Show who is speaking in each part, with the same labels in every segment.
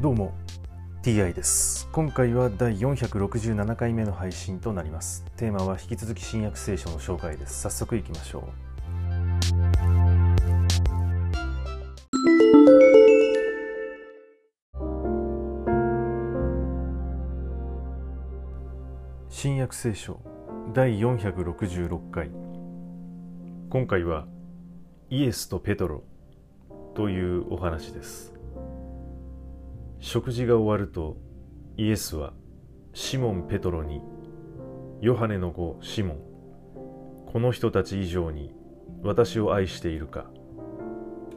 Speaker 1: どうも TI です。今回は第467回目の配信となります。テーマは引き続き新約聖書の紹介です。早速いきましょう。新約聖書第466回。今回はイエスとペトロというお話です。食事が終わるとイエスはシモン・ペトロにヨハネの子シモンこの人たち以上に私を愛しているか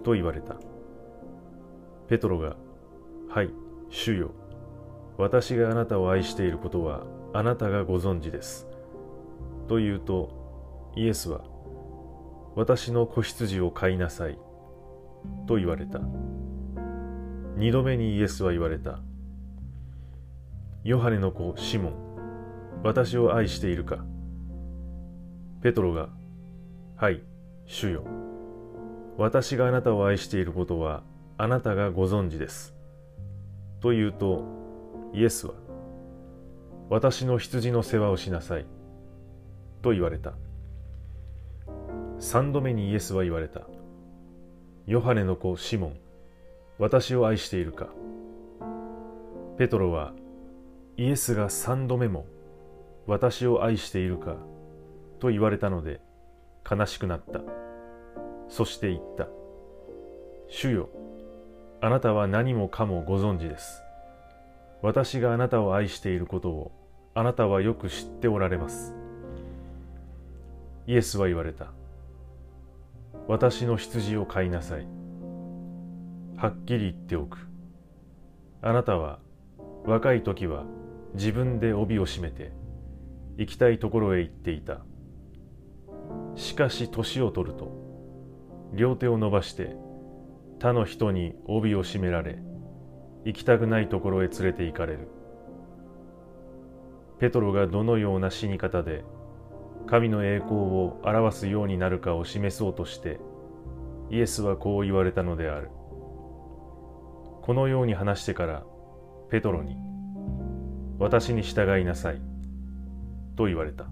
Speaker 1: と言われた。ペトロがはい主よ。私があなたを愛していることはあなたがご存知です。と言うとイエスは私の子羊を飼いなさい。と言われた。二度目にイエスは言われた。ヨハネの子シモン私を愛しているか。ペトロがはい主よ。私があなたを愛していることはあなたがご存知です。と言うとイエスは私の羊の世話をしなさい。と言われた。三度目にイエスは言われた。ヨハネの子シモン私を愛しているか。ペトロはイエスが三度目も私を愛しているかと言われたので悲しくなった。そして言った。主よあなたは何もかもご存知です。私があなたを愛していることをあなたはよく知っておられます。イエスは言われた。私の羊を飼いなさい。はっきり言っておく。あなたは若い時は自分で帯を締めて行きたいところへ行っていた。しかし年を取ると両手を伸ばして他の人に帯を締められ行きたくないところへ連れて行かれる。ペトロがどのような死に方で神の栄光を表すようになるかを示そうとしてイエスはこう言われたのである。このように話してからペトロに私に従いなさいと言われた。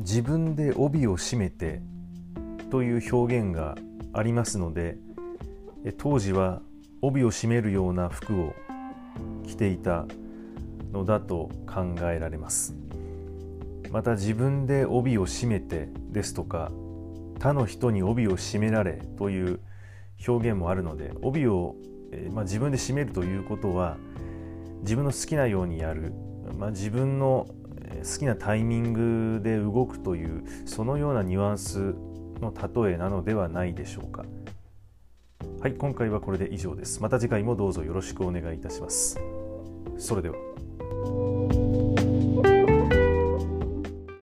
Speaker 1: 自分で帯を締めてという表現がありますので当時は帯を締めるような服を着ていたのだと考えられます。また自分で帯を締めてですとか他の人に帯を締められという表現もあるので帯を、えまあ、自分で締めるということは自分の好きなようにやる、まあ、自分の好きなタイミングで動くというそのようなニュアンスの例えなのではないでしょうか。はい、今回はこれで以上です。また次回もどうぞよろしくお願いいたします。それでは。